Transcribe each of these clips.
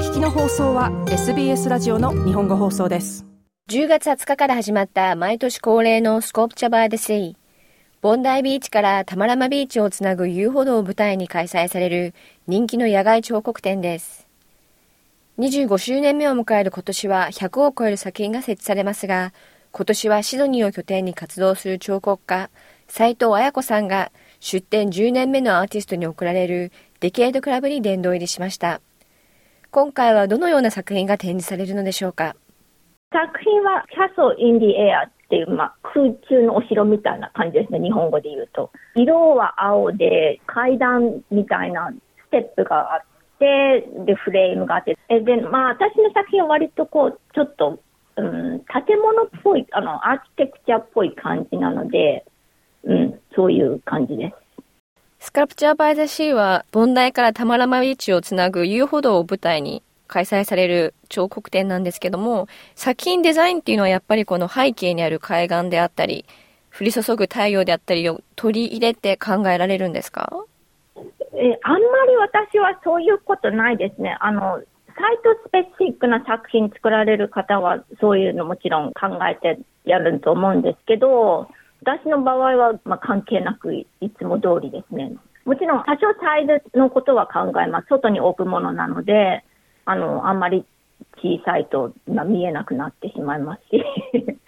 聞きの放送は SBS ラジオの日本語放送です。10月20日から始まった毎年恒例のスコープチャバーデセイボンダイビーチからタマラマビーチをつなぐ遊歩道を舞台に開催される人気の野外彫刻展です。25周年目を迎える今年は100を超える作品が設置されますが今年はシドニーを拠点に活動する彫刻家斉藤綾子さんが出展10年目のアーティストに贈られるデケードクラブに殿堂入りしました。今回はどのような作品が展示されるのでしょうか？作品はキャソインディエアっていう、まあ、空中のお城みたいな感じですね、日本語で言うと。色は青で階段みたいなステップがあって、で、フレームがあって。で、まあ、私の作品は割とこう、ちょっと、うん、建物っぽい、あの、アーキテクチャっぽい感じなので、うん、そういう感じです。スカルプチャーバイザシーは、ボンダイからタマラマビーチをつなぐ遊歩道を舞台に開催される彫刻展なんですけども、作品デザインっていうのはやっぱりこの背景にある海岸であったり、降り注ぐ太陽であったりを取り入れて考えられるんですか？えあんまり私はそういうことないですね。あの、サイトスペシックな作品作られる方はそういうのもちろん考えてやると思うんですけど、私の場合は、まあ、関係なくいつも通りですね。もちろん多少サイズのことは考えます。外に置くものなので、あの、あんまり小さいと、まあ、見えなくなってしまいますし。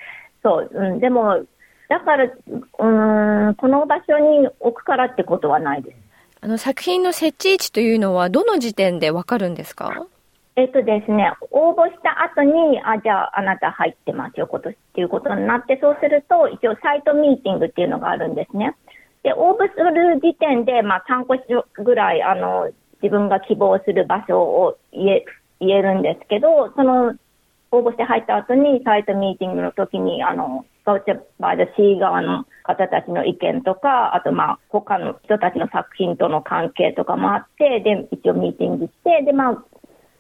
そう、うん、でも、だから、うん、この場所に置くからってことはないです。あの、作品の設置位置というのは、どの時点でわかるんですか？えっとですね、応募した後に、あ、じゃああなた入ってますよ、今年っていうことになって、そうすると、一応サイトミーティングっていうのがあるんですね。で、応募する時点で、まあ3個ぐらい、あの、自分が希望する場所を言え、言えるんですけど、その、応募して入った後に、サイトミーティングの時に、あの、スカウチバーシー側の方たちの意見とか、あとまあ、他の人たちの作品との関係とかもあって、で、一応ミーティングして、で、まあ、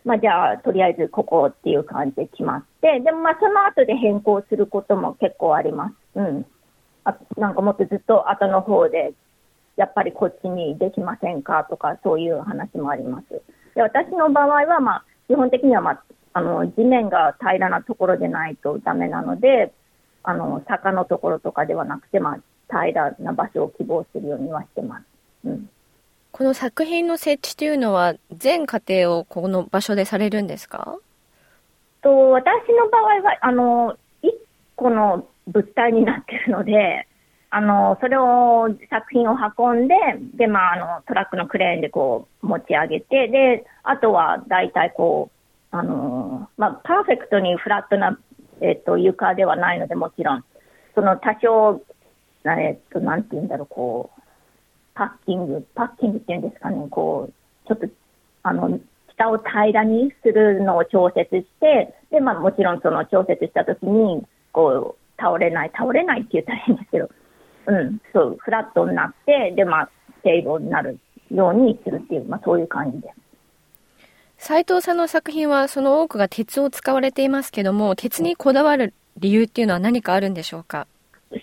まあ、じゃあ、とりあえずここっていう感じで決まって、でもまあ、その後で変更することも結構あります。うん。あなんかもっとずっと後の方で、やっぱりこっちにできませんかとか、そういう話もあります。で、私の場合は、まあ、基本的には、まあ、あの、地面が平らなところでないとダメなので、あの、坂のところとかではなくて、まあ、平らな場所を希望するようにはしてます。うん。この作品の設置というのは、全家庭をこの場所でされるんですか？と私の場合は、あの、一個の物体になってるので、あの、それを、作品を運んで、で、まあ、あの、トラックのクレーンでこう、持ち上げて、で、あとは、大体こう、あの、まあ、パーフェクトにフラットな、えっと、床ではないので、もちろん、その多少、えっと、なんて言うんだろう、こう、パッキング、パッキングっていうんですかね、こう、ちょっと、あの、下を平らにするのを調節して、で、まあもちろんその調節したときに、こう、倒れない、倒れないって言ったらいいんですけど、うん、そう、フラットになって、で、まあ、 stable になるようにするっていう、まあそういう感じです。斉藤さんの作品はその多くが鉄を使われていますけども、鉄にこだわる理由っていうのは何かあるんでしょうか？こ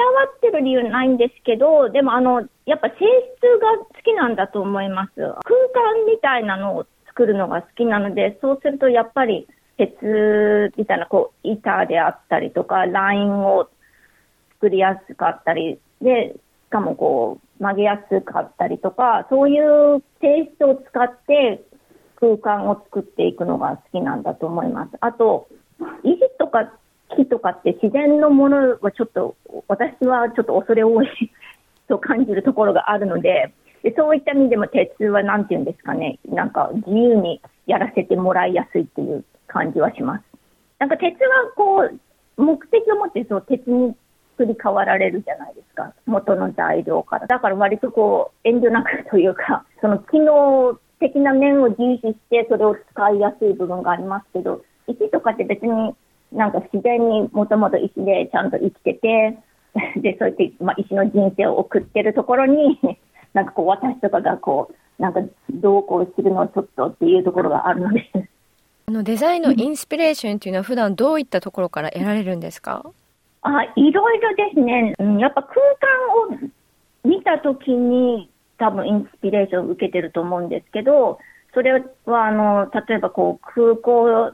だわってる理由ないんですけど、でもあの、やっぱ性質が好きなんだと思います。空間みたいなのを作るのが好きなので、そうするとやっぱり鉄みたいなこう板であったりとか、ラインを作りやすかったり、で、しかもこう曲げやすかったりとか、そういう性質を使って空間を作っていくのが好きなんだと思います。あと、維持とか木とかって自然のものはちょっと、私はちょっと恐れ多いと感じるところがあるので、でそういった意味でも鉄はなんて言うんですかね、なんか自由にやらせてもらいやすいっていう感じはします。なんか鉄はこう、目的を持ってそう鉄に作り変わられるじゃないですか。元の材料から。だから割とこう、遠慮なくというか、その機能的な面を重視してそれを使いやすい部分がありますけど、石とかって別になんか自然にもともと石でちゃんと生きてて、で、そうやって、まあ、石の人生を送ってるところに、なんかこう私とかがこう、なんかどうこうするのちょっとっていうところがあるので。あのデザインのインスピレーションっていうのは普段どういったところから得られるんですか？あ、いろいろですね。うん、やっぱ空間を見たときに多分インスピレーションを受けてると思うんですけど、それは、あの、例えばこう、空港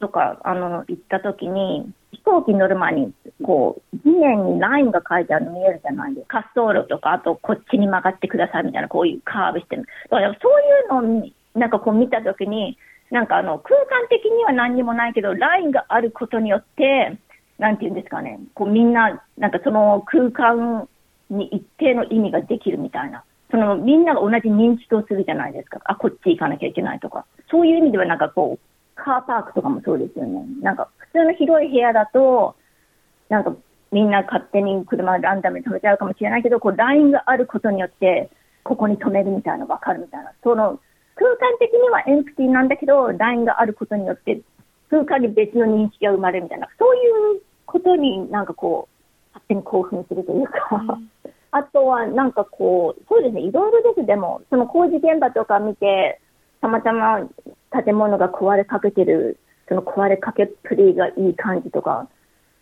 とか、あの、行った時に、飛行機乗る前に、こう、地面にラインが書いてあるの見えるじゃないですか。滑走路とか、あとこっちに曲がってくださいみたいな、こういうカーブしてる。だからそういうのを、なんかこう見た時に、なんかあの、空間的には何にもないけど、ラインがあることによって、なんていうんですかね、こうみんな、なんかその空間に一定の意味ができるみたいな。そのみんなが同じ認識をするじゃないですか。あ、こっち行かなきゃいけないとか。そういう意味ではなんかこう、カーパークとかもそうですよね。なんか普通の広い部屋だと、なんかみんな勝手に車ランダムに止めちゃうかもしれないけど、こうラインがあることによって、ここに止めるみたいなの分かるみたいな。その空間的にはエンプティなんだけど、ラインがあることによって、空間に別の認識が生まれるみたいな。そういうことになんかこう、勝手に興奮するというか、うんあとはなんかこう、そうですね、いろいろです。でも、その工事現場とか見て、たまたま建物が壊れかけてる、その壊れかけっぷりがいい感じとか、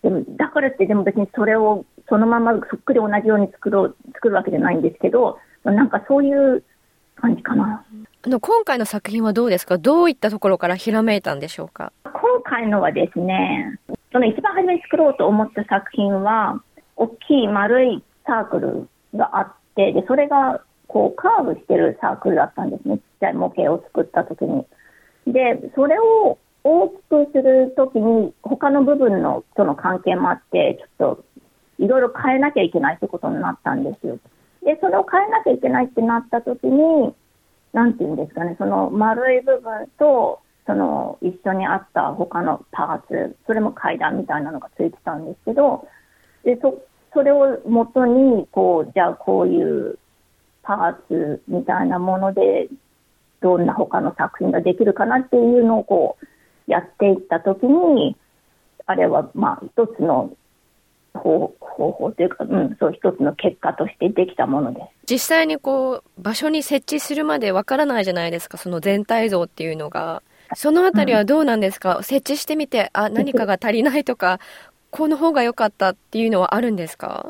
でも、だからってでも別にそれをそのままそっくり同じように作ろう、作るわけじゃないんですけど、なんかそういう感じかな。あの、今回の作品はどうですか？どういったところからひらめいたんでしょうか？今回のはですね、その一番初めに作ろうと思った作品は、大きい丸いサークルがあって、で、それが、こう、カーブしてるサークルだったんですね。ちっちゃい模型を作った時に。で、それを大きくするときに、他の部分のとの関係もあって、ちょっと、いろいろ変えなきゃいけないってことになったんですよ。で、それを変えなきゃいけないってなったときに、なんていうんですかね、その丸い部分と、その一緒にあった他のパーツ、それも階段みたいなのがついてたんですけど、で、そそれをもとに、こう、じゃあこういうパーツみたいなもので、どんな他の作品ができるかなっていうのをこう、やっていったときに、あれはまあ一つの方法というか、うん、そう一つの結果としてできたものです。実際にこう、場所に設置するまでわからないじゃないですか、その全体像っていうのが。そのあたりはどうなんですか、うん、設置してみて、あ、何かが足りないとか、この方が良かったっていうのはあるんですか？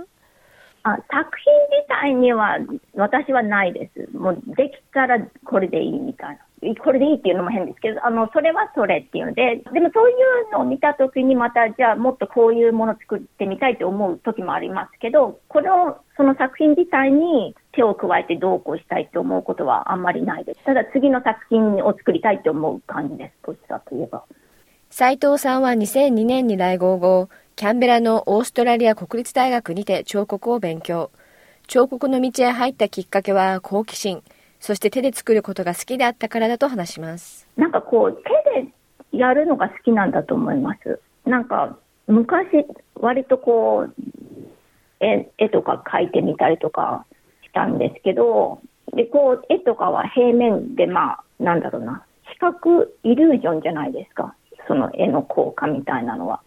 あ作品自体には私はないです。もうできたらこれでいいみたいな。これでいいっていうのも変ですけど、あの、それはそれっていうので、でもそういうのを見たときにまた、じゃあもっとこういうものを作ってみたいって思う時もありますけど、この、その作品自体に手を加えてどうこうしたいって思うことはあんまりないです。ただ次の作品を作りたいって思う感じです。どちらといえば。斉藤さんは2002年に来合後、キャンベラのオーストラリア国立大学にて彫刻を勉強。彫刻の道へ入ったきっかけは好奇心、そして手で作ることが好きであったからだと話します。なんかこう、手でやるのが好きなんだと思います。なんか、昔、割とこう、絵絵とか描いてみたりとかしたんですけど、で、こう、絵とかは平面で、まあ、なんだろうな、視覚イリュージョンじゃないですか。その絵の効果みたいなのは。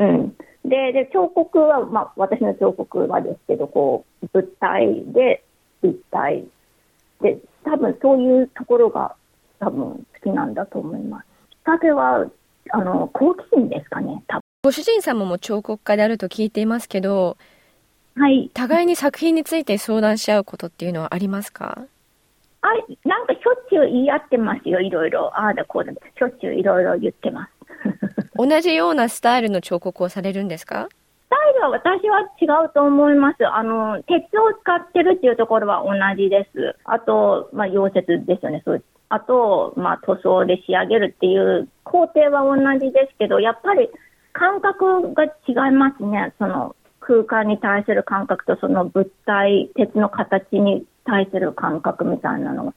うん。で、で彫刻は、まあ、私の彫刻はですけど、こう、物体で立体で、多分そういうところが多分好きなんだと思います。きっかけは、あの、好奇心ですかね、多分。ご主人様も彫刻家であると聞いていますけど、はい。互いに作品について相談し合うことっていうのはありますか？あ、なんかしょっちゅう言い合ってますよ、いろいろ。ああだこうだ。しょっちゅういろいろ言ってます。同じようなスタイルの彫刻をされるんですか？スタイルは私は違うと思います。あの、鉄を使ってるっていうところは同じです。あと、まあ、溶接ですよね。そうあと、まあ、塗装で仕上げるっていう工程は同じですけど、やっぱり感覚が違いますね。その空間に対する感覚とその物体、鉄の形に対する感覚みたいなのが。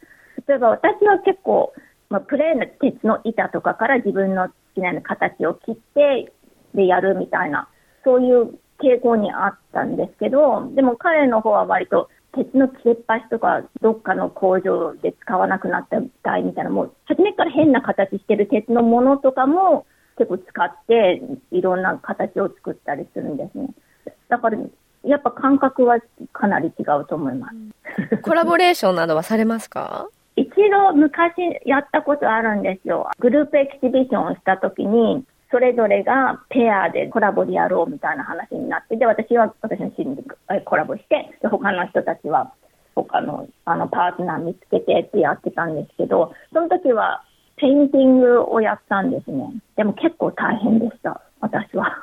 例えば私は結構、まあ、プレーンな鉄の板とかから自分のきな形を切ってでやるみたいな、そういう傾向にあったんですけど、でも彼の方は割と鉄の切れっ端とかどっかの工場で使わなくなった台みたいな、もう初めから変な形してる鉄のものとかも結構使っていろんな形を作ったりするんですね。だからやっぱ感覚はかなり違うと思います。コラボレーションなどはされますか？一度昔やったことあるんですよ。 group exhibition をした時に、それぞれがペアでコラボでやろうみたいな話になって、で、私は私のチームでコラボして、で他の人たちは他のあのパートナー見つけてってやってたんですけど、その時は painting をやったんですね。でも結構大変でした、私は。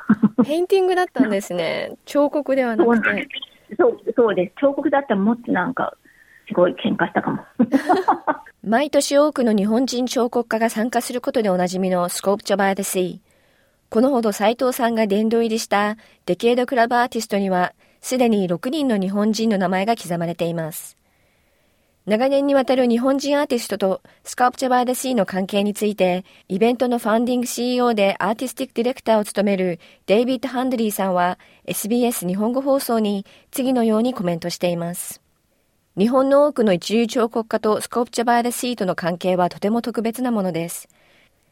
painting だったんですね。彫刻ではなくて。そうそうです。彫刻だったらもっとなんか、すごい喧嘩したかも。毎年多くの日本人彫刻家が参加することでおなじみの Sculpture by the Sea。このほど斉藤さんが殿堂入りした Decade Club artist には、すでに6人の日本人の名前が刻まれています。長年にわたる日本人アーティストと Sculpture by the Sea の関係について、イベントのファンディング CEO で artistic director を務めるデイビッド・ハンドリーさんは SBS 日本語放送に次のようにコメントしています。日本の多くの一流彫刻家とスコープチャバーデシーとの関係はとても特別なものです。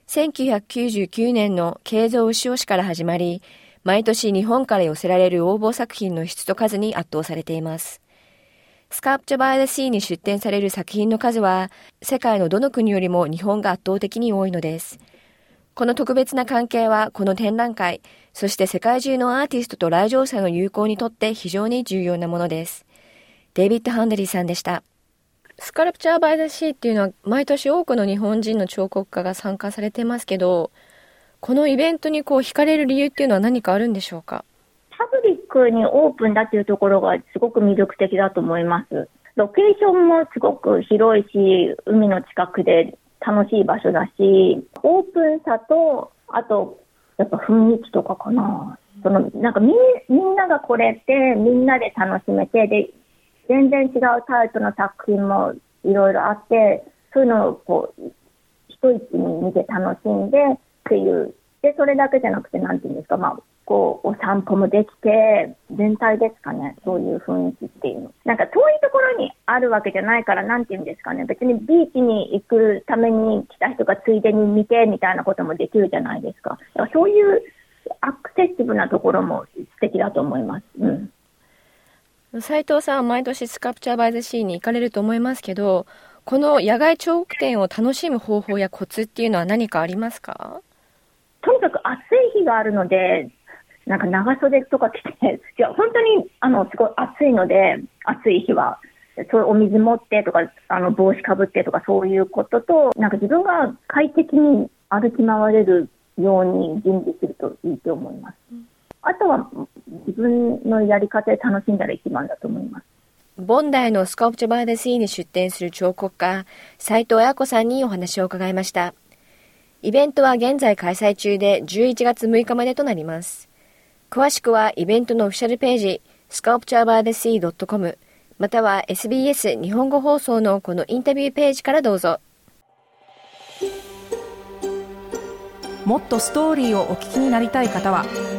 1999年の慶造牛尾市から始まり、毎年日本から寄せられる応募作品の質と数に圧倒されています。スカープチャバーデシーに出展される作品の数は、世界のどの国よりも日本が圧倒的に多いのです。この特別な関係は、この展覧会、そして世界中のアーティストと来場者の友好にとって非常に重要なものです。デイビッド・ハンドリーさんでした。スカルプチャー・バイ・ザ・シーっていうのは毎年多くの日本人の彫刻家が参加されてますけど、このイベントにこう惹かれる理由っていうのは何かあるんでしょうか？パブリックにオープンだっていうところがすごく魅力的だと思います。ロケーションもすごく広いし、海の近くで楽しい場所だし、オープンさと、あと、やっぱ雰囲気とかかな。その、なんかみみんながこれってみんなで楽しめて、で、全然違うタイプの作品もいろいろあって、そういうのをこう、一息に見て楽しんでっていう。で、それだけじゃなくて、なんていうんですか、まあ、こう、お散歩もできて、全体ですかね、そういう雰囲気っていうの。なんか遠いところにあるわけじゃないから、なんていうんですかね、別にビーチに行くために来た人がついでに見てみたいなこともできるじゃないですか。だからそういうアクセシブなところも素敵だと思います。うん。斉藤さんは毎年スカプチャーバイズシーに行かれると思いますけど、この野外彫刻展を楽しむ方法やコツっていうのは何かありますか？とにかく暑い日があるので、なんか長袖とか着て、いや、本当に、あの、すごい暑いので、暑い日は。そうお水持ってとか、あの、帽子かぶってとか、そういうことと、なんか自分が快適に歩き回れるように準備するといいと思います。あとは自分のやり方で楽しんだら一番だと思います。ボンダイのスコープチャバーデシーに出展する彫刻家、斉藤彩子さんにお話を伺いました。イベントは現在開催中で11月6日までとなります。詳しくはイベントのオフィシャルページ、sculpturebythesea.com または SBS 日本語放送のこのインタビューページからどうぞ。もっとストーリーをお聞きになりたい方は